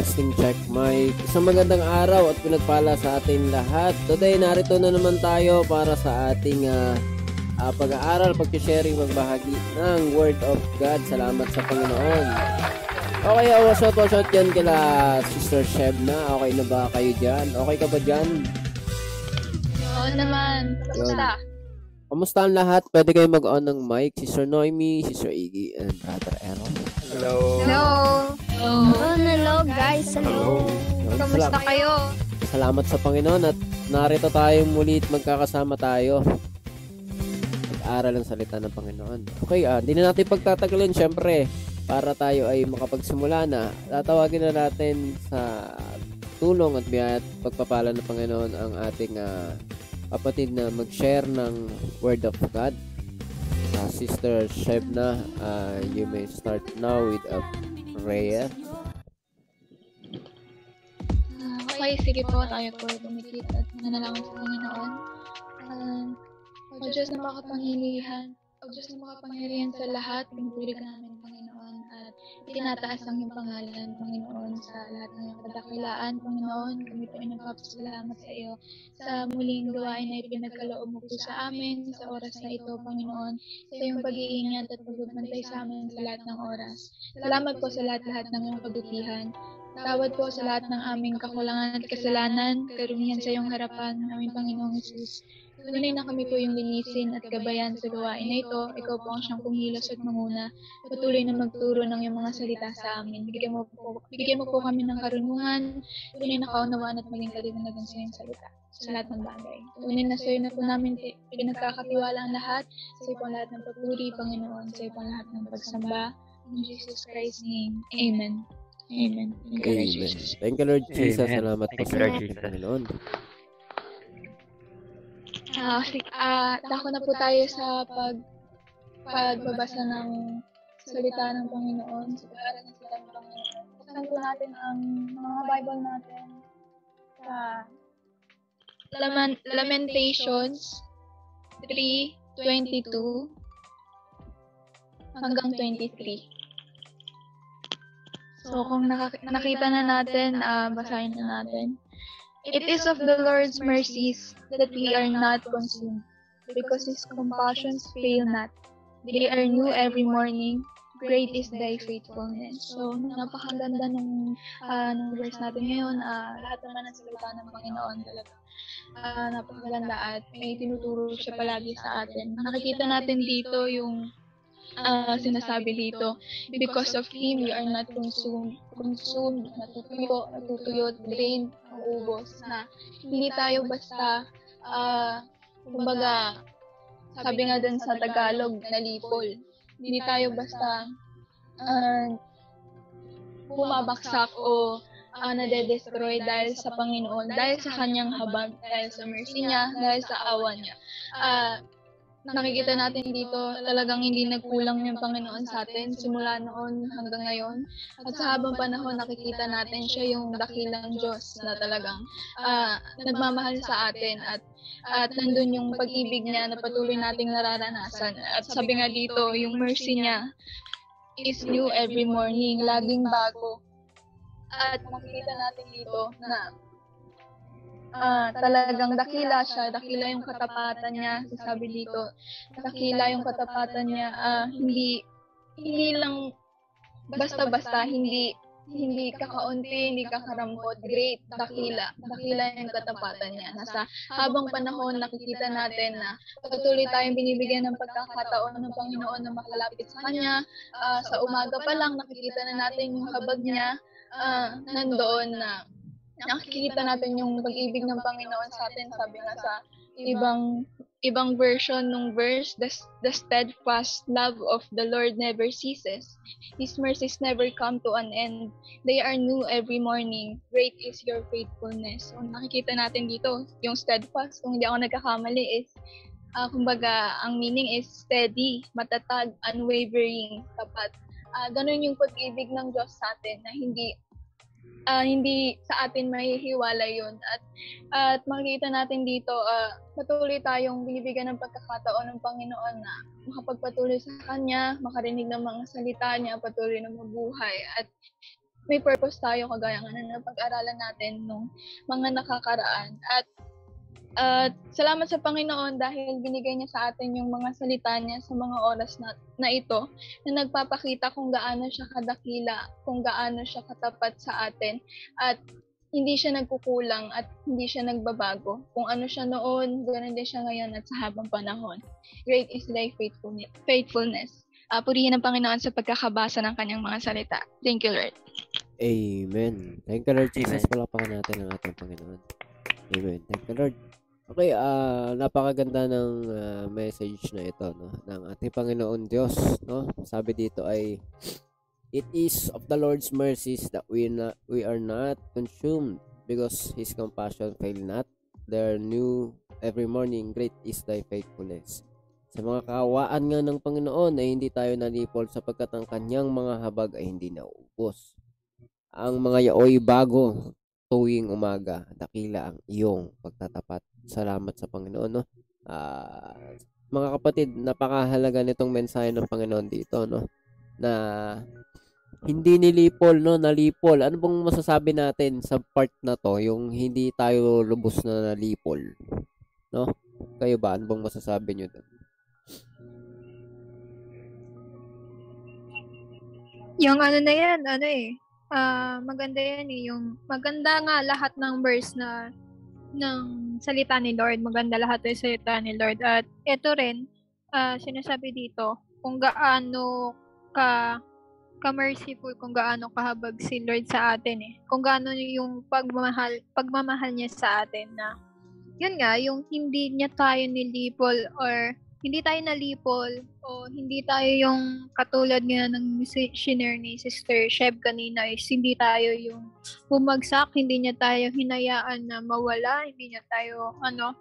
Testing check mic. Isang magandang araw at pinagpala sa ating lahat. Today, narito na naman tayo para sa ating uh, uh, pag-aaral, pag-sharing, magbahagi ng Word of God. Salamat sa Panginoon. Okay, awa shot, awa shot dyan kila Sister Sheb na. Okay na ba kayo dyan? Okay ka ba dyan? Oo naman. Basta. Kamusta ang lahat? Pwede kayo mag-on ng mic. Sister Noemi, Sister Iggy, and Brother Aaron. Hello. Hello. Hello, hello guys. Hello. Kamusta kayo? Salamat sa Panginoon at narito tayo muli at magkakasama tayo. Mag-aral ang salita ng Panginoon. Okay, ah, hindi na natin pagtatagalin. Siyempre, para tayo ay makapagsimula na, tatawagin na natin sa tulong at biyaya at pagpapala ng Panginoon ang ating ah, kapatid na mag-share ng Word of God. Uh, Sister Shebna, uh, you may start now with a prayer. Ah, okay, sige po. Tayo po dumikit at manalangin sa Panginoon. Uh, o Diyos na makapangyarihan, o Diyos na makapangyarihan sa lahat, pinupuri ka namin, tinataas ang iyong pangalan, Panginoon, sa lahat ng iyong kadakilaan, Panginoon. Kami po ay nagpapasalamat sa iyo sa muling gawain na ipinagkaloob mo po sa amin sa oras na ito, Panginoon, sa iyong pag-iingat at pagbabantay sa amin sa lahat ng oras. Salamat po sa lahat-lahat ng iyong kabutihan. Tawad po sa lahat ng aming kakulangan at kasalanan, karumihan sa iyong harapan, aming Panginoong Isus. Tunay na kami po yung linisin at gabayan sa gawain na ito. Ikaw po ang siyang kumilos at manguna. Patuloy na magturo ng iyong mga salita sa amin. Bigyan mo po, bigyan mo po kami ng karunungan. Tunay na kaunawaan at maging kalinagan sa iyong salita sa lahat ng bagay. Tunay na sa iyo na po namin pinagkakatiwala ang lahat. Sa iyo po ang lahat ng pagpuri, Panginoon. Sa iyo po ang lahat ng pagsamba. In Jesus Christ's name. Amen. Amen. Thank you, Lord Amen. Jesus. Thank you, Lord Jesus. Amen. Salamat po Thank sa you, Lord ating Jesus. Panginoon. Ah, sig- ah, na po tayo sa pag pagbabasa ng salita ng Panginoon, sa pag-aaral ng salita ng Panginoon. Buksan po natin ang mga Bible natin sa Laman, Lamentations 3:22 hanggang 23. So kung naka- nakita na natin, ah, basahin na natin. It is of the Lord's mercies that we are not consumed, because His compassions fail not. They are new every morning. Great is thy faithfulness. So, napakaganda ng, ah, ng verse natin ngayon. Ah, lahat naman ng salita ng Panginoon talaga. Ah, napakaganda at may tinuturo siya palagi sa atin. Nakikita natin dito yung ah, sinasabi dito, because of Him, we are not consumed, consumed, natutuyo, natutuyot, drained, ubos, na hindi tayo basta, ah, kumbaga, sabi nga dun sa Tagalog, nalipol. Hindi tayo basta ah, bumabaksak o uh, nade-destroy dahil sa Panginoon, dahil sa kanyang habag, dahil sa mercy niya, dahil sa awa niya. Ah, nakikita natin dito talagang hindi nagkulang yung Panginoon sa atin simula noon hanggang ngayon. At sa habang panahon nakikita natin siya yung dakilang Diyos na talagang ah, nagmamahal sa atin at at nandun yung pag-ibig niya na patuloy nating nararanasan. At sabi nga dito, yung mercy niya is new every morning, laging bago. At makikita natin dito na ah talagang dakila siya, dakila yung katapatan niya, sabi dito. Dakila yung katapatan niya, ah, hindi hindi lang basta-basta, hindi hindi kakaunti, hindi kakarampot, great, dakila, dakila yung katapatan niya. Nasa habang panahon, nakikita natin na patuloy tayong binibigyan ng pagkakataon ng Panginoon na makalapit sa Kanya. Ah, sa umaga pa lang, nakikita na natin yung habag niya ah, nandoon na nakikita natin yung pag-ibig ng Panginoon sa atin. Sabi nga sa ibang ibang version ng verse, the, the steadfast love of the Lord never ceases. His mercies never come to an end. They are new every morning. Great is your faithfulness. So, nakikita natin dito, yung steadfast, kung hindi ako nagkakamali, is, ah, kumbaga, ang meaning is steady, matatag, unwavering, tapat. Ah, ganun yung pag-ibig ng Diyos sa atin na hindi ah, hindi sa atin mahihiwala yun. At, at makikita natin dito, ah, patuloy tayong binibigyan ng pagkakataon ng Panginoon na makapagpatuloy sa Kanya, makarinig ng mga salita niya, patuloy na mabuhay. At may purpose tayo kagaya nga na napag-aralan natin nung mga nakakaraan. At at salamat sa Panginoon dahil binigay niya sa atin yung mga salita niya sa mga oras na, na ito na nagpapakita kung gaano siya kadakila, kung gaano siya katapat sa atin at hindi siya nagkukulang at hindi siya nagbabago. Kung ano siya noon, ganoon din siya ngayon at sa habang panahon. Great is thy faithfulness. Uh, purihin ang Panginoon sa pagkakabasa ng kanyang mga salita. Thank you, Lord. Amen. Thank you, Lord Jesus. Palapakan natin ang ating Panginoon. Amen. Thank you, Lord. Okay, ah napakaganda ng ah, message na ito no ng ating Panginoon Diyos, no? Sabi dito ay It is of the Lord's mercies that we not we are not consumed because his compassion fail not. They are new every morning. Great is thy faithfulness. Sa mga kaawaan nga ng Panginoon ay hindi tayo nalipol sapagkat ang kanyang mga habag ay hindi naubos. Ang mga yaoy bago tuwing umaga, dakila ang iyong pagtatapat. Salamat sa Panginoon, no? Ah, mga kapatid, napakahalaga nitong mensahe ng Panginoon dito, no? Na hindi nilipol, no? Nalipol. Ano bang masasabi natin sa part na to, yung hindi tayo lubos na nalipol? No? Kayo ba? Ano bang masasabi nyo doon? Yung ano na yan, ano eh, ah maganda yan eh, yung maganda nga lahat ng verse na ng salita ni Lord, maganda lahat ng salita ni Lord. At ito rin, ah sinasabi dito, kung gaano ka ka-merciful, kung gaano kahabag si Lord sa atin eh. Kung gaano yung pagmamahal, pagmamahal niya sa atin na yun nga, yung hindi niya tayo nilipol or hindi tayo nalipol o hindi tayo yung katulad nga ng si- shinare ni Sister Sheb kanina is hindi tayo yung bumagsak, hindi niya tayo hinayaan na mawala, hindi niya tayo ano,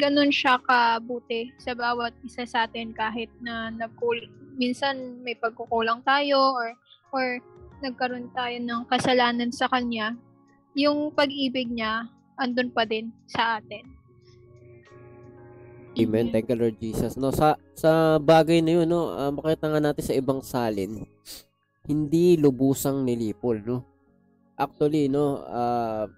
ganun siya kabuti sa bawat isa sa atin kahit na nagkul minsan may pagkukulang tayo or or nagkaroon tayo ng kasalanan sa kanya, yung pag-ibig niya andun pa din sa atin. Amen. Thank you, Lord Jesus. No, sa sa bagay na 'yun, no, ah, makita nga natin sa ibang salin, hindi lubusang nilipol, no. Actually, no, ah,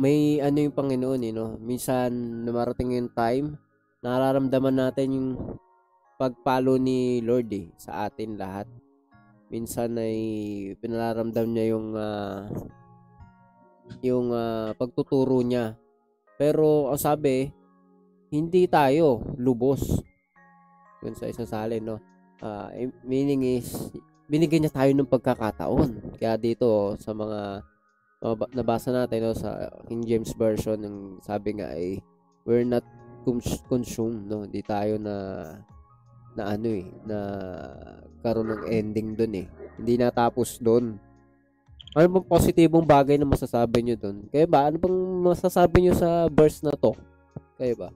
may ano yung Panginoon, eh, no. Minsan dumarating yung time, nararamdaman natin yung pagpalo ni Lord eh, sa atin lahat. Minsan ay pinararamdam niya yung ah, yung ah, pagtuturo niya. Pero ang sabi, hindi tayo lubos. Yun sa isang salin, no? Eh, meaning is, binigyan niya tayo ng pagkakataon. Kaya dito, sa mga mga ba- nabasa natin, no, sa King James Version, yung sabi nga ay, we're not cons- consumed, no? Hindi tayo na, na ano eh, na karoon ng ending dun eh. Hindi natapos dun. Ano bang positibong bagay na masasabi nyo dun? Kaya ba? Ano bang masasabi nyo sa verse na to? Kaya ba?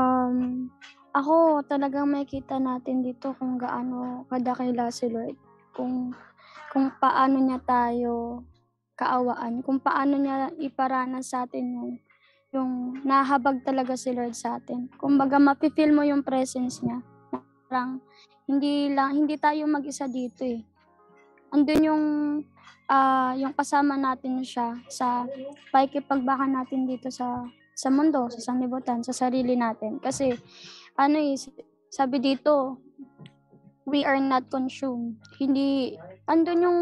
Um, ako talagang makikita natin dito kung gaano kadakila si Lord. Kung kung paano niya tayo kaawaan, kung paano niya iparanas sa atin yung yung nahabag talaga si Lord sa atin. Kumbaga mapi-feel mo yung presence niya. Parang hindi lang hindi tayo mag-isa dito eh. Andun yung ah yung kasama natin siya sa pakikipagbaka natin dito sa sa mundo, sa sanlibutan, sa sarili natin. Kasi, ano eh, sabi dito, we are not consumed. Hindi, andun yung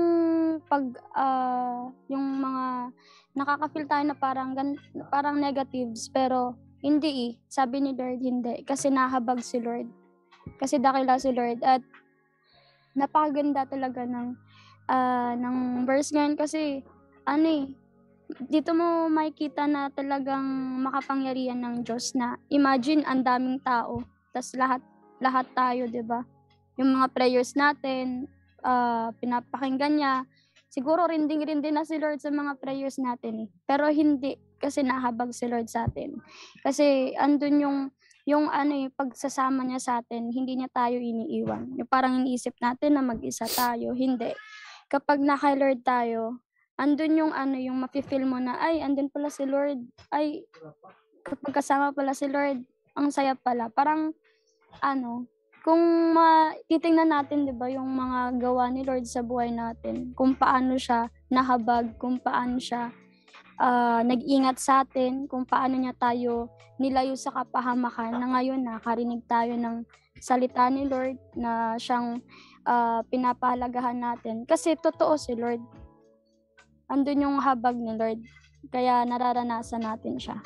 pag, ah, yung mga, nakaka-feel tayo na parang, parang negatives, pero, hindi eh. Sabi ni Lord, hindi. Kasi nahabag si Lord. Kasi dakila si Lord. At, napakaganda talaga ng, ah, ng verse ngayon kasi, ano eh, dito mo makikita na talagang makapangyarihan ng Diyos na imagine ang daming tao tas lahat lahat tayo 'di ba yung mga prayers natin ah, pinapakinggan niya siguro rinding rinding na si Lord sa mga prayers natin eh pero hindi kasi nahabag si Lord sa atin kasi andun yung yung ano eh, pagsasama niya sa atin, hindi niya tayo iniiwan. Yung parang iniisip natin na mag-isa tayo, hindi. Kapag naka Lord tayo, andun yung ano, yung mafe-feel mo na, ay, andun pala si Lord. Ay, kapag kasama pala si Lord, ang saya pala. Parang, ano, kung ma titingnan natin 'di ba yung mga gawa ni Lord sa buhay natin, kung paano siya nahabag, kung paano siya uh, nag-ingat sa atin, kung paano niya tayo nilayo sa kapahamakan na ngayon nakarinig tayo ng salita ni Lord na siyang uh, pinapahalagahan natin. Kasi totoo si Lord. Andun yung habag ni Lord. Kaya nararanasan natin siya.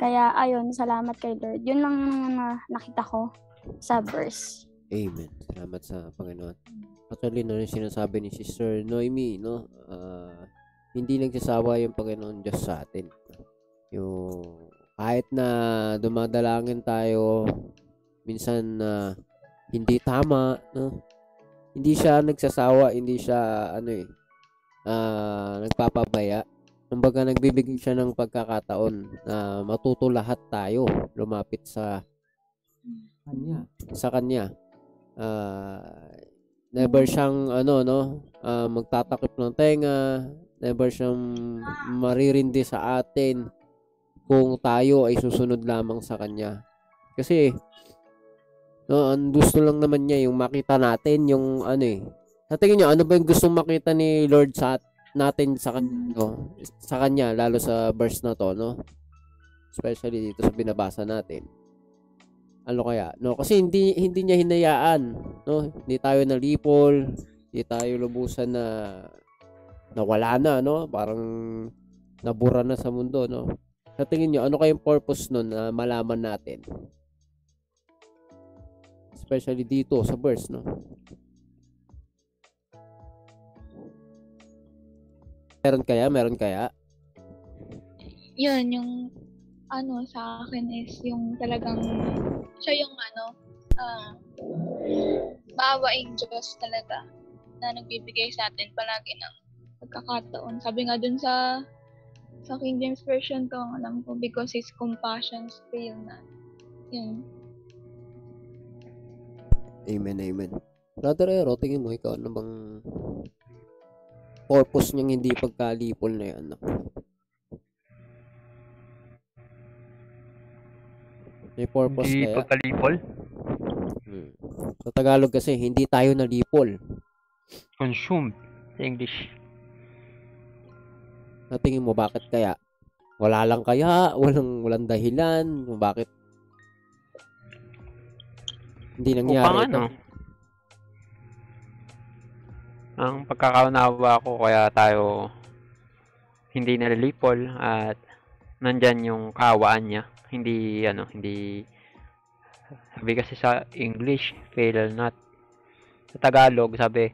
Kaya ayun, salamat kay Lord. Yun lang na nakita ko sa verse. Amen. Salamat sa Panginoon. Actually, no, yung sinasabi ni Sister Noemi, no, uh, hindi nagsasawa yung Panginoon Diyos sa atin. Yung kahit na dumadalangin tayo minsan na uh, hindi tama, no? Hindi siya nagsasawa, hindi siya ano eh uh, nagpapabaya. Kumbaga nagbibigay siya ng pagkakataon na matuto lahat tayo lumapit sa kanya. Sa kanya. Uh, never siyang ano no, uh, magtatakip ng tenga, never siyang maririndi sa atin kung tayo ay susunod lamang sa kanya. Kasi no, ang gusto lang naman niya yung makita natin yung ano eh. Sa tingin niyo ano ba yung gustong makita ni Lord sa natin sa kanya, no? sa kanya lalo sa verse na to, no? Especially dito sa binabasa natin. Ano kaya no? Kasi hindi hindi niya hinayaan no? Hindi tayo nalipol hindi tayo lubusan na nawala na no? Parang nabura na sa mundo no? Sa tingin niyo ano kayong purpose nun na malaman natin? Especially dito sa verse no meron kaya meron kaya yun yung ano sa akin is yung talagang siya yung ano uh, maawaing Diyos talaga na nagbibigay sa atin palagi ng pagkakataon. Sabi nga dun sa sa King James Version ko, ang alam ko, because His compassion fail na. Yun. Amen, amen. Brother Ero, tingin mo ikaw, ano bang purpose niyang hindi pagkalipol na yan? May purpose Hindi kaya? pagkalipol. Hmm. Sa Tagalog kasi, hindi tayo nalipol. Consumed sa English. Sa tingin mo, bakit kaya? Wala lang kaya? Walang, walang dahilan? Bakit? Hindi nangyari Upang ano? Ang pagkakaunawa ko kaya tayo hindi nalilipol at nandyan yung kaawaan niya hindi ano, hindi sabi kasi sa English, fail not. Sa Tagalog, sabi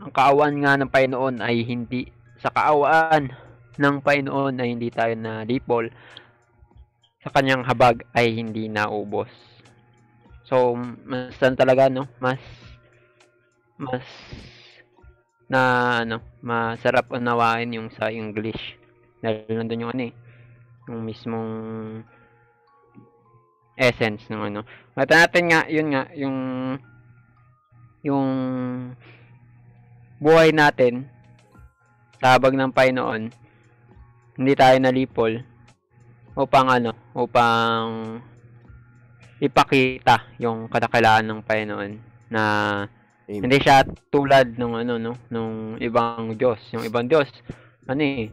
Ang kaawaan nga ng Panginoon ay hindi sa kaawaan ng Panginoon ay hindi tayo na lipol sa kanyang habag ay hindi naubos. So, mas talaga no, mas mas na ano, masarap unawain yung sa English. Dahil nandun yung ano eh, yung mismong essence ng ano. Mata natin nga, yun nga, yung yung buhay natin sa habag ng Panginoon, hindi tayo nalipol upang ano, upang ipakita yung kadakilaan ng Panginoon na Amen. Hindi siya tulad nung ano no, nung ibang Diyos. Yung ibang Diyos, ano eh,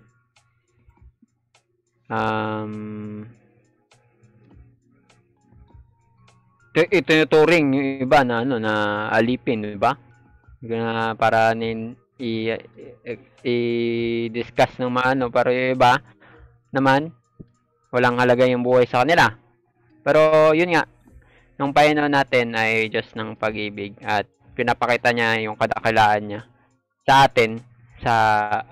um, itinuturing yung iba na ano na alipin, di ba? Na para nin i, i-discuss ng maano pero yung iba naman walang halaga yung buhay sa kanila. Pero yun nga, nung Panginoon natin ay just ng pag-ibig at pinapakita niya yung kadakilaan niya sa atin sa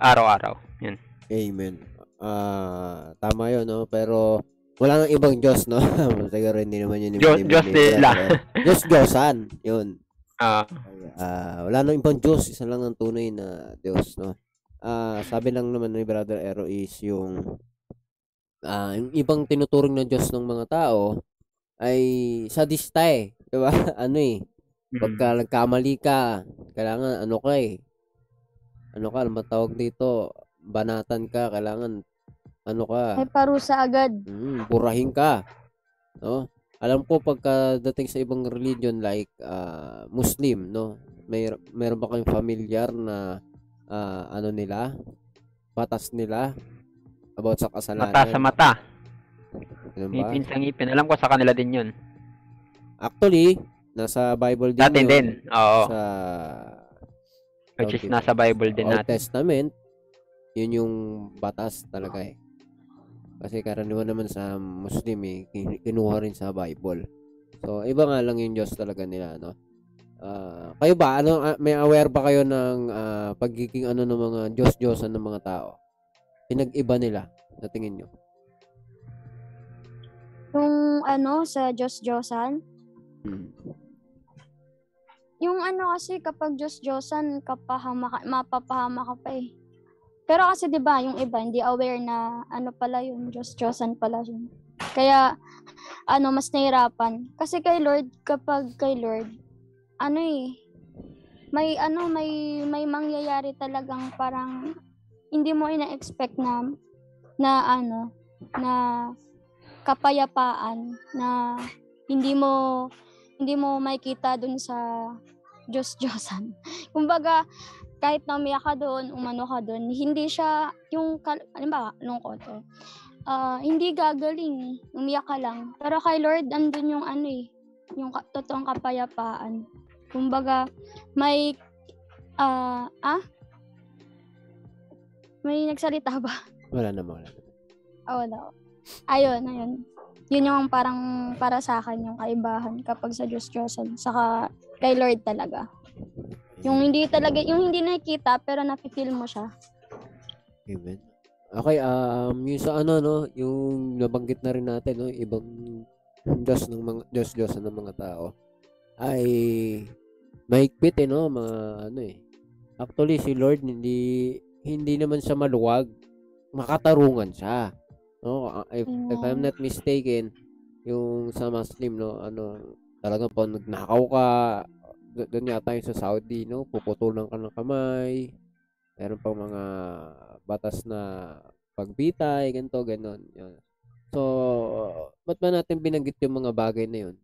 araw-araw. Yan. Amen. Ah, uh, tama 'yon, no? Pero wala nang ibang Diyos, no? Siguro hindi naman yun Diyos, Diyos nila. Diyos, Diyosan. Yun. Uh, uh, wala nang ibang Diyos. Isa lang ang tunay na Diyos, no? Uh, sabi lang naman ni Brother Ero is yung uh, yung ibang tinuturing ng Diyos ng mga tao ay sadista eh. Diba? ano eh. Pagka mm. nagkamali ka, kailangan ano ka eh. ano ka, ano ba tawag dito, banatan ka, kailangan, ano ka, May parusa agad. Mm, burahin ka. No? Alam ko pagkadating sa ibang religion like ah, Muslim, no? May meron ba kayong familiar na ah, ano nila? Batas nila about sa kasalanan. Mata sa mata. Ganun ba? Ngipin sa ngipin. Alam ko sa kanila din yun. Actually, nasa Bible din Natin yun. din. Oo. Sa Which is nasa Bible din Old natin. Testament, yun yung batas talaga eh. Kasi karaniwan naman sa Muslim eh, kin- kinuha rin sa Bible. So, iba nga lang yung Diyos talaga nila, no? Ah, kayo ba, ano, ah, may aware ba kayo ng ah, pagiging ano ng mga Diyos-Diyosan ng mga tao? Pinag-iba nila, sa tingin nyo? Yung ano, sa Diyos-Diyosan, Hmm. yung ano kasi kapag Diyos-Diyosan, kapahama ka, mapapahama ka pa eh. Pero kasi 'di ba, yung iba hindi aware na ano pala yung Diyos-Diyosan pala yun. Kaya ano mas nahirapan. Kasi kay Lord kapag kay Lord ano eh may ano may may mangyayari talagang parang hindi mo ina-expect na na ano na kapayapaan na hindi mo hindi mo makikita dun sa Diyos-Diyosan. Kumbaga, kahit na umiyak ka doon, umano ka doon, hindi siya yung, ba, lungkot oh. Ah, hindi gagaling, umiyak ka lang. Pero kay Lord, andun yung ano eh, yung ka- totoong kapayapaan. Kumbaga, may, ah, ah? May nagsalita ba? Wala naman, wala naman. Oo, wala. Ayun, ayun. Yun yung parang para sa akin yung kaibahan kapag sa Diyos Diyosan. Saka kay Lord talaga. Yung hindi talaga, yung hindi nakikita pero nafe-feel mo siya. Amen. Okay, um, yung sa ano, no, yung nabanggit na rin natin, no, ibang Diyos ng mga Diyos Diyos ng mga tao ay mahigpit eh, no, mga ano eh. Actually, si Lord hindi hindi naman siya maluwag. Makatarungan siya. No, Ah, if, if I'm not mistaken, yung sa Muslim, no, ano, talagang pag nagnakaw ka, do- doon yata yung sa Saudi, no, puputulan ka ng kamay, meron pang mga batas na pagbitay, ganito, ganon. Yun. So, ba't ba natin binanggit yung mga bagay na yun?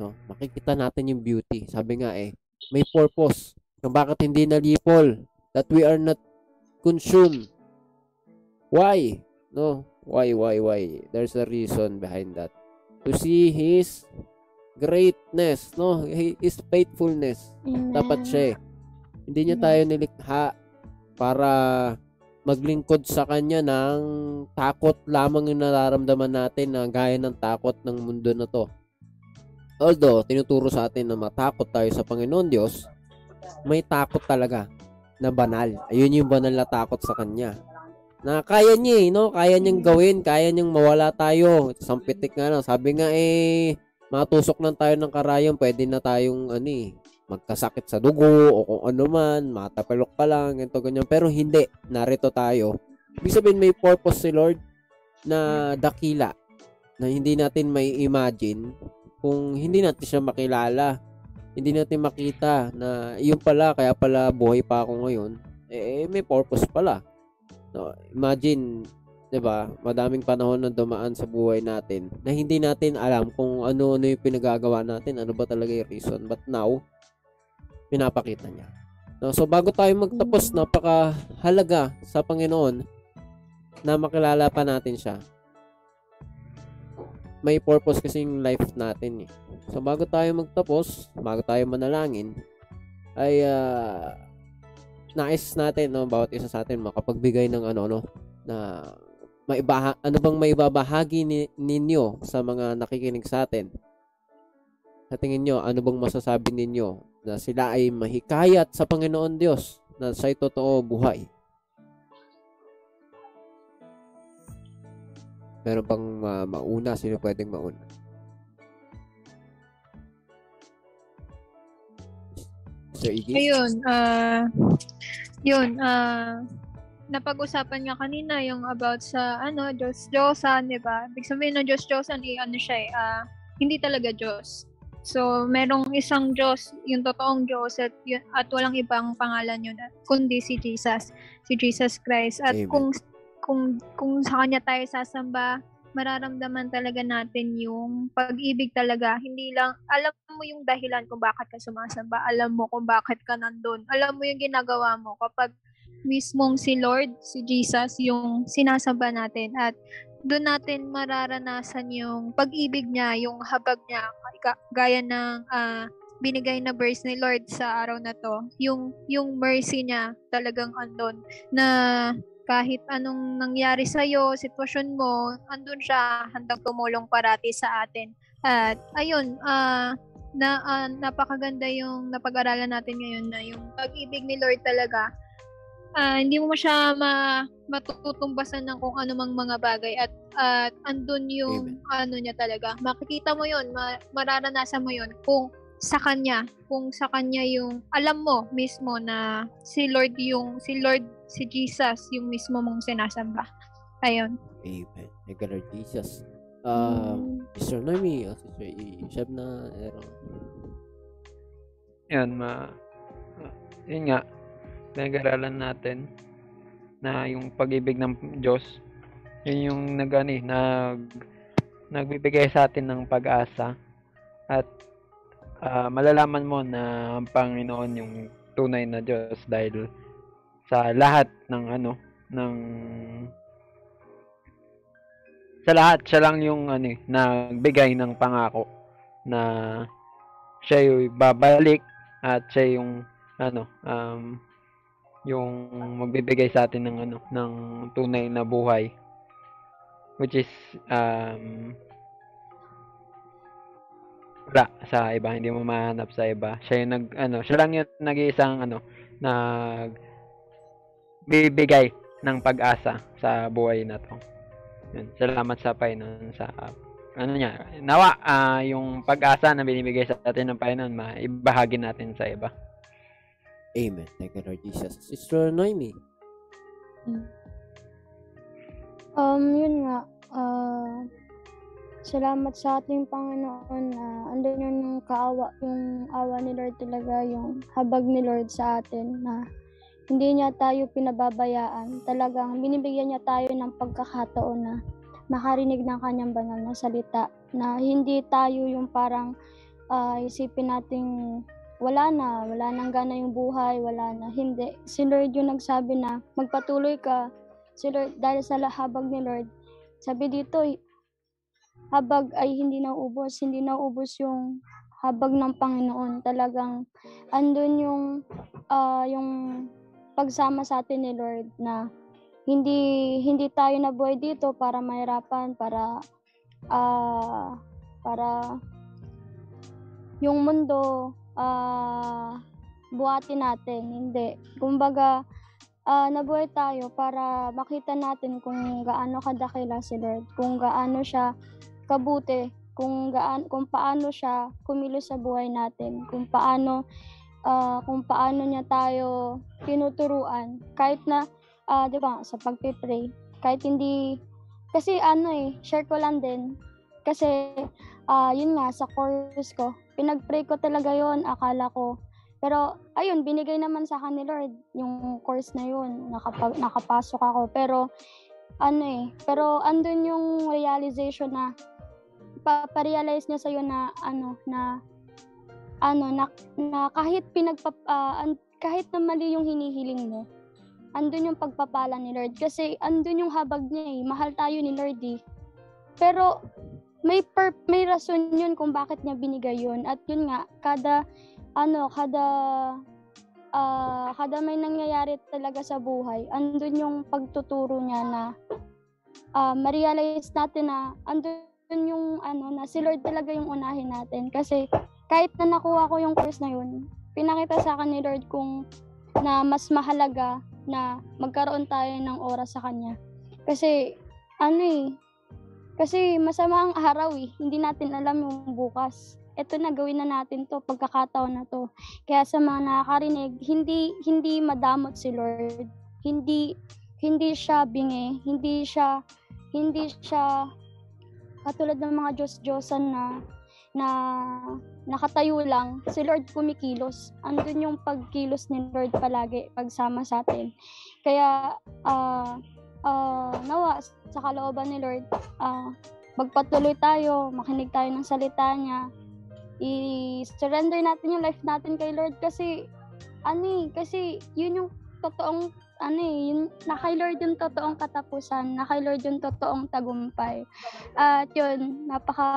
No? Makikita natin yung beauty. Sabi nga eh, may purpose kung bakit hindi nalipol that we are not consumed. Why? No? Why, why, why? There's a reason behind that. To see His greatness, no? His faithfulness. Amen. Dapat siya eh. Hindi niya tayo nilikha para maglingkod sa kanya ng takot lamang yung nararamdaman natin na gaya ng takot ng mundo na to. Although, tinuturo sa atin na matakot tayo sa Panginoon Diyos, may takot talaga na banal. Ayun yung banal na takot sa Kanya. Na kaya niya eh, no? Kaya niyang gawin, kaya niyang mawala tayo. Sampitik nga lang. Sabi nga eh, matusok lang tayo ng karayom, pwede na tayong ano eh, magkasakit sa dugo o kung ano man, matapalok pa lang, ganito ganyan. Pero hindi, narito tayo. Ibig sabihin may purpose si Lord na dakila na hindi natin may imagine kung hindi natin siya makilala. Hindi natin makita na yun pala, kaya pala buhay pa ako ngayon. Eh, may purpose pala. No, imagine, 'di ba? Madaming panahon na dumaan sa buhay natin na hindi natin alam kung ano-ano yung pinagagawa natin, ano ba talaga yung reason. But now, pinapakita niya. No, so bago tayo magtapos, napakahalaga sa Panginoon na makilala pa natin siya. May purpose kasi yung life natin eh. So bago tayo magtapos, bago tayo manalangin, ay ah, nais natin no bawat isa sa atin makapagbigay ng ano no na maibaha, ano bang maibabahagi ni, ninyo sa mga nakikinig sa atin? Sa tingin nyo, ano bang masasabi ninyo na sila ay mahikayat sa Panginoon Diyos na siya'y totoo buhay? Meron pang ma- mauna? Sino pwedeng mauna? Sir Iggy? Ayun, ah, yun, ah, napag-usapan nga kanina yung about sa, ano, Diyos, Diyosan, di ba? Ibig sabihin ng Diyos, Diyosan, eh, ano siya eh, ah, hindi talaga Diyos. So, merong isang Diyos, yung totoong Diyos at, yun- at walang ibang pangalan yun kundi si Jesus, si Jesus Christ. At Amen. kung kung kung sa kanya tayo sasamba, mararamdaman talaga natin yung pag-ibig talaga. Hindi lang, alam mo yung dahilan kung bakit ka sumasamba. Alam mo kung bakit ka nandun. Alam mo yung ginagawa mo kapag mismong si Lord, si Jesus, yung sinasamba natin. At doon natin mararanasan yung pag-ibig niya, yung habag niya, gaya ng ah, binigay na verse ni Lord sa araw na to. Yung, yung mercy niya talagang andon na kahit anong nangyari sa'yo, sitwasyon mo, andun siya handang tumulong parati sa atin. At ayun, ah na ah, napakaganda yung napag-aralan natin ngayon na yung pag-ibig ni Lord talaga. ah, hindi mo siya ma, matutumbasan ng kung ano mang mga bagay at at andun yung ano niya talaga. Makikita mo yon, ma, mararanasan mo yon kung sa kanya, kung sa kanya yung alam mo mismo na si Lord yung si Lord si Jesus yung mismo mong sinasamba. Ayun. Amen. Thank you, Lord Jesus. Uh, Mm. Sister Noemi, uh, Sister Ishab na, ero. Yan, ma... Yun nga, pinag-aralan natin na yung pag-ibig ng Diyos, yun yung nag, ano, eh, nag, nagbibigay sa atin ng pag-asa at ah, malalaman mo na ang Panginoon yung tunay na Diyos dahil sa lahat ng ano ng sa lahat siya lang yung ano eh, nagbigay ng pangako na siya yung babalik at siya yung ano um yung magbibigay sa atin ng ano ng tunay na buhay. Which is um wala sa iba hindi mo mahanap sa iba. Siya yung nag ano siya lang yung nag-iisang ano nag bibigay ng pag-asa sa buhay na to yun, salamat sa Panginoon sa ano niya nawa ah, yung pag-asa na binibigay sa atin ng Panginoon maibahagi natin sa iba Amen. Thank you, Lord Jesus. Sister Noemi. Um, yun nga, ah, salamat sa ating Panginoon na andun yung kaawa, yung awa ni Lord talaga, yung habag ni Lord sa atin na hindi niya tayo pinababayaan. Talagang binibigyan niya tayo ng pagkakataon na makarinig ng kanyang banal na salita na hindi tayo yung parang ah, isipin nating wala na, wala nang gana yung buhay, wala na. Hindi. Si Lord yung nagsabi na magpatuloy ka si Lord, dahil sa habag ni Lord, sabi dito, habag ay hindi nauubos, hindi nauubos yung habag ng Panginoon. Talagang andun yung ah, yung pagsama sa atin ni Lord na hindi hindi tayo nabuhay dito para mahirapan, para ah para yung mundo ah buhatin natin. Hindi. Kumbaga, ah nabuhay tayo para makita natin kung gaano kadakila si Lord, kung gaano siya kabuti, kung gaan kung paano siya kumilos sa buhay natin, kung paano ah, kung paano niya tayo tinuturuan kahit na ah, 'di ba sa pagpe-pray, kahit hindi kasi ano eh, share ko lang din kasi ah yun nga sa course ko, pinag-pray ko talaga yon akala ko pero ayun, binigay naman sa akin ni Lord yung course na yun. Nakapag, nakapasok ako. Pero ano eh, pero andun yung realization na pa, pa-realize niya sa'yo na ano, na ano, na, na kahit pinagpa, ah, an- kahit na mali yung hinihiling mo, andun yung pagpapala ni Lord. Kasi andun yung habag niya eh. Mahal tayo ni Lord eh. Pero may per, may rason yun kung bakit niya binigay yun. At yun nga, kada ano, kada ah kada may nangyayari talaga sa buhay, andun yung pagtuturo niya na ah ma-realize natin na andun yung ano na si Lord talaga yung unahin natin kasi kahit na nakuha ko yung course na yun, pinakita sa akin ni Lord kung na mas mahalaga na magkaroon tayo ng oras sa kanya. Kasi ano eh, kasi masama ang araw eh, hindi natin alam yung bukas. Eto na gawin na natin to pagkakataon na to. Kaya sa mga nakakarinig hindi hindi madamot si Lord. Hindi hindi siya bingi. Hindi siya hindi siya katulad ng mga Diyos Diyosan na na nakatayo lang, si Lord kumikilos. Andun yung pagkilos ni Lord palagi, pagsama sa atin. Kaya, ah, ah, nawa, sa kalooban ni Lord, ah, magpatuloy tayo, makinig tayo ng salita niya, i-surrender natin yung life natin kay Lord kasi, ano eh, kasi yun yung totoong ano eh, yun, na kay Lord yung totoong katapusan, na kay Lord yung totoong tagumpay. At yun, napaka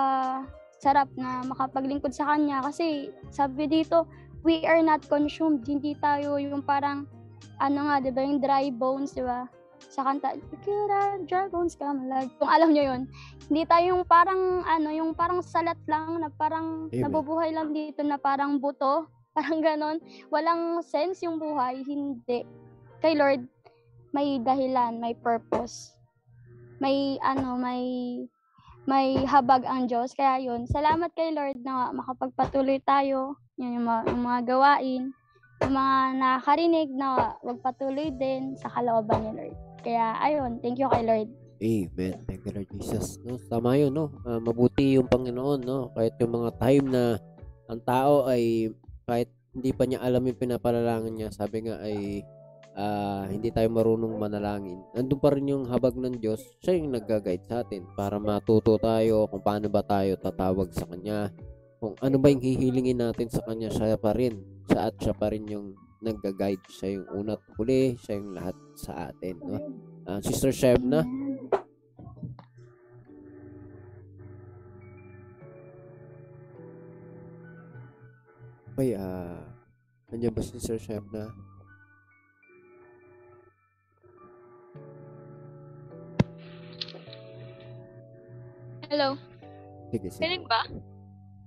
sarap na makapaglingkod sa Kanya kasi sabi dito, we are not consumed. Hindi tayo yung parang, ano nga, di ba, yung dry bones, di ba? Sa kanta, Kira, dry bones come alive. Kung alam nyo yun, hindi tayo yung parang, ano, yung parang salat lang, na parang Amen. nabubuhay lang dito na parang buto, parang ganon. Walang sense yung buhay, hindi kay Lord may dahilan, may purpose. May ano, may may habag ang Diyos. Kaya yun, salamat kay Lord na makapagpatuloy tayo. Yun yung mga, yung mga gawain. Yung mga nakarinig na wagpatuloy din sa kalooban ni Lord. Kaya ayun, thank you kay Lord. Amen. Thank you, Lord Jesus. No, tama yun, no? Ah, mabuti yung Panginoon, no? Kahit yung mga time na ang tao ay kahit hindi pa niya alam yung pinapalalangan niya, sabi nga ay ah, hindi tayo marunong manalangin. Nandun pa rin yung habag ng Diyos. Siya yung nagga-guide sa atin para matuto tayo kung paano ba tayo tatawag sa Kanya. Kung ano ba yung hihilingin natin sa Kanya, siya pa rin. Siya at siya pa rin yung nagga-guide. Siya yung una't huli, siya yung lahat sa atin. No? Ah, Sister Shebna, Ay, ah, nandiyan ba si Sir Shebna? Hello, Sige, sige. Rinig ba?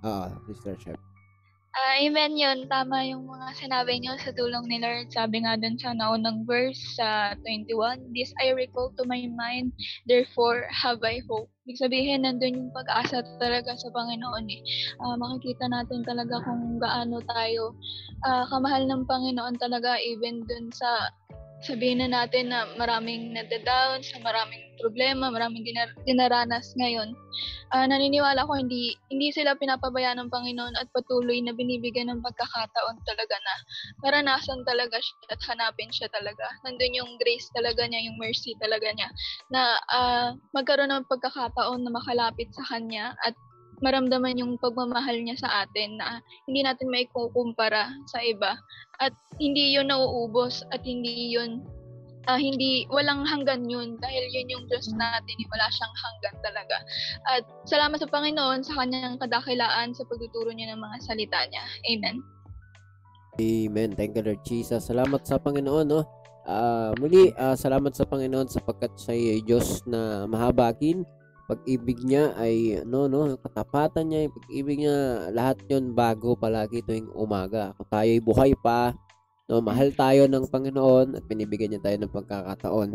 Ah, Sister Sheb. Ah, amen yun. Tama yung mga sinabi niyo sa tulong ni Lord. Sabi nga dun sa naunang verse sa 21, This I recall to my mind, therefore have I hope. Ibig sabihin, nandun yung pag-asa talaga sa Panginoon eh. Ah, makikita natin talaga kung gaano tayo ah, kamahal ng Panginoon talaga even dun sa sabihin na natin na maraming nadadown, sa maraming problema, maraming dinar- dinaranas ngayon. Ah, naniniwala ko hindi hindi sila pinapabayaan ng Panginoon at patuloy na binibigyan ng pagkakataon talaga na maranasan talaga siya at hanapin siya talaga. Nandun yung grace talaga niya, yung mercy talaga niya na ah, magkaroon ng pagkakataon na makalapit sa kanya at maramdaman yung pagmamahal niya sa atin na hindi natin may kukumpara sa iba at hindi yun nauubos at hindi yun ah, hindi walang hanggan yun dahil yun yung Diyos natin eh, wala siyang hanggan talaga at salamat sa Panginoon sa kanyang kadakilaan sa pagtuturo niya ng mga salita niya amen Amen. Thank you, Lord Jesus. Salamat sa Panginoon, no? Ah, muli, ah, salamat sa Panginoon sapagkat siya ay Diyos na mahabagin. Pag-ibig niya ay, no, no, katapatan niya, yung pag-ibig niya, lahat yon bago palagi tuwing umaga. Kung tayo ay buhay pa, no, mahal tayo ng Panginoon at binibigyan niya tayo ng pagkakataon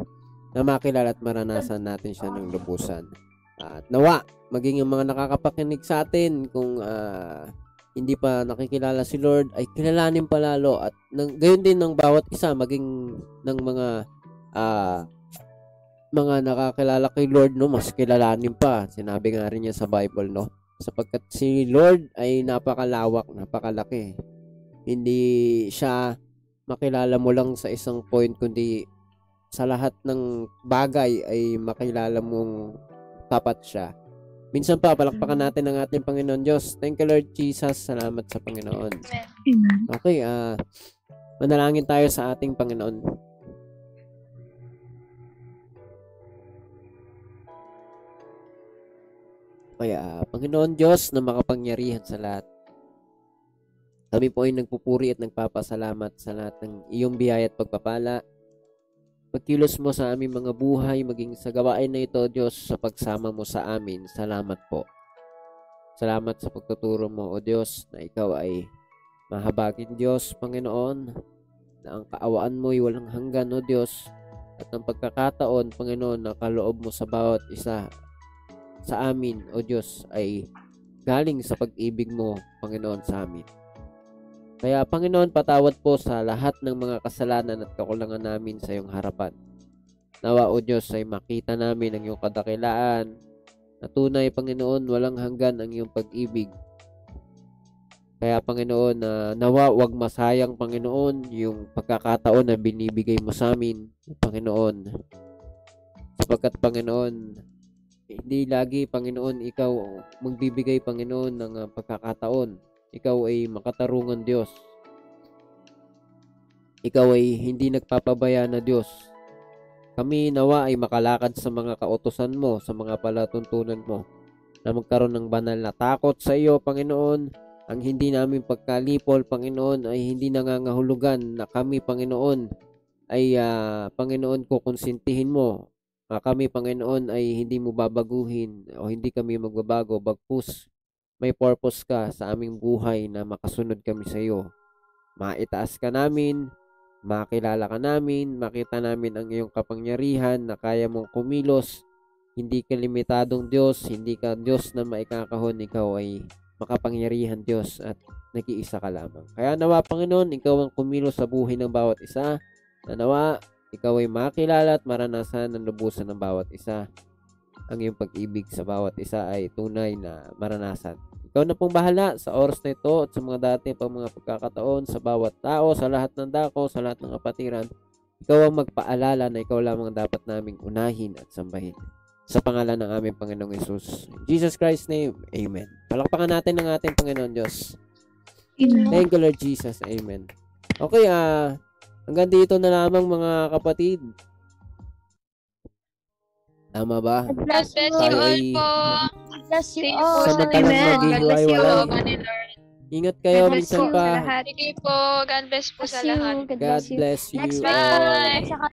na makilala at maranasan natin siya ng lubusan. At nawa, maging yung mga nakakapakinig sa atin kung ah, hindi pa nakikilala si Lord ay kilalanin pa lalo at ng, gayon din ng bawat isa maging ng mga ah, mga nakakilala kay Lord no mas kilalanin pa sinabi nga rin niya sa Bible no sapagkat si Lord ay napakalawak napakalaki hindi siya makilala mo lang sa isang point kundi sa lahat ng bagay ay makilala mong tapat siya Minsan pa, palakpakan natin ang ating Panginoon Diyos. Thank you, Lord Jesus. Salamat sa Panginoon. Okay, ah manalangin tayo sa ating Panginoon. Kaya, Panginoon Diyos na makapangyarihan sa lahat. Kami po ay nagpupuri at nagpapasalamat sa lahat ng iyong biyaya at pagpapala. Pagkilos mo sa aming mga buhay, maging sa gawain na ito, Diyos, sa pagsama mo sa amin. Salamat po. Salamat sa pagtuturo mo, O Diyos, na ikaw ay mahabagin Diyos, Panginoon, na ang kaawaan mo ay walang hanggan, O Diyos, at ang pagkakataon, Panginoon, na kaloob mo sa bawat isa sa amin, O Diyos, ay galing sa pag-ibig mo, Panginoon, sa amin. Kaya, Panginoon, patawad po sa lahat ng mga kasalanan at kakulangan namin sa iyong harapan. Nawa, O Diyos, ay makita namin ang iyong kadakilaan, na tunay, Panginoon, walang hanggan ang iyong pag-ibig Kaya Panginoon, na nawa wag masayang Panginoon yung pagkakataon na binibigay mo sa amin, Panginoon. Sapagkat Panginoon, hindi lagi Panginoon ikaw magbibigay Panginoon ng ah, pagkakataon. Ikaw ay makatarungan Diyos. Ikaw ay hindi nagpapabaya na Diyos. Kami nawa ay makalakad sa mga kautosan mo, sa mga palatuntunan mo, na magkaroon ng banal na takot sa iyo, Panginoon. Ang hindi namin pagkalipol, Panginoon, ay hindi nangangahulugan na kami, Panginoon, ay ah, Panginoon kukonsintihin mo. Ah, kami, Panginoon, ay hindi mo babaguhin o hindi kami magbabago. Bagpus, may purpose ka sa aming buhay na makasunod kami sa iyo. Maitaas ka namin, makilala ka namin, makita namin ang iyong kapangyarihan na kaya mong kumilos. Hindi ka limitadong Diyos, hindi ka Diyos na maikakahon, ikaw ay makapangyarihan Diyos at nag-iisa ka lamang. Kaya nawa, Panginoon, ikaw ang kumilos sa buhay ng bawat isa. Na nawa, ikaw ay makilala at maranasan ng lubusan ng bawat isa. Ang iyong pag-ibig sa bawat isa ay tunay na maranasan. Ikaw na pong bahala sa oras na ito at sa mga dati pang mga pagkakataon sa bawat tao, sa lahat ng dako, sa lahat ng kapatiran. Ikaw ang magpaalala na ikaw lamang dapat naming unahin at sambahin. Sa pangalan ng aming Panginoong Yesus. In Jesus Christ's name, Amen. Palakpakan natin ang ating Panginoon Diyos. Thank you, Lord Jesus. Amen. Okay, ah, hanggang dito na lamang mga kapatid. Tama ba? God bless you. Tayo all ay- po. God bless you Thank all. sa Samantalang Amen. God bless you Lord. Ingat kayo, minsan pa. Sige po. God bless po sa you. lahat. God bless you. bless you Next all. Bye.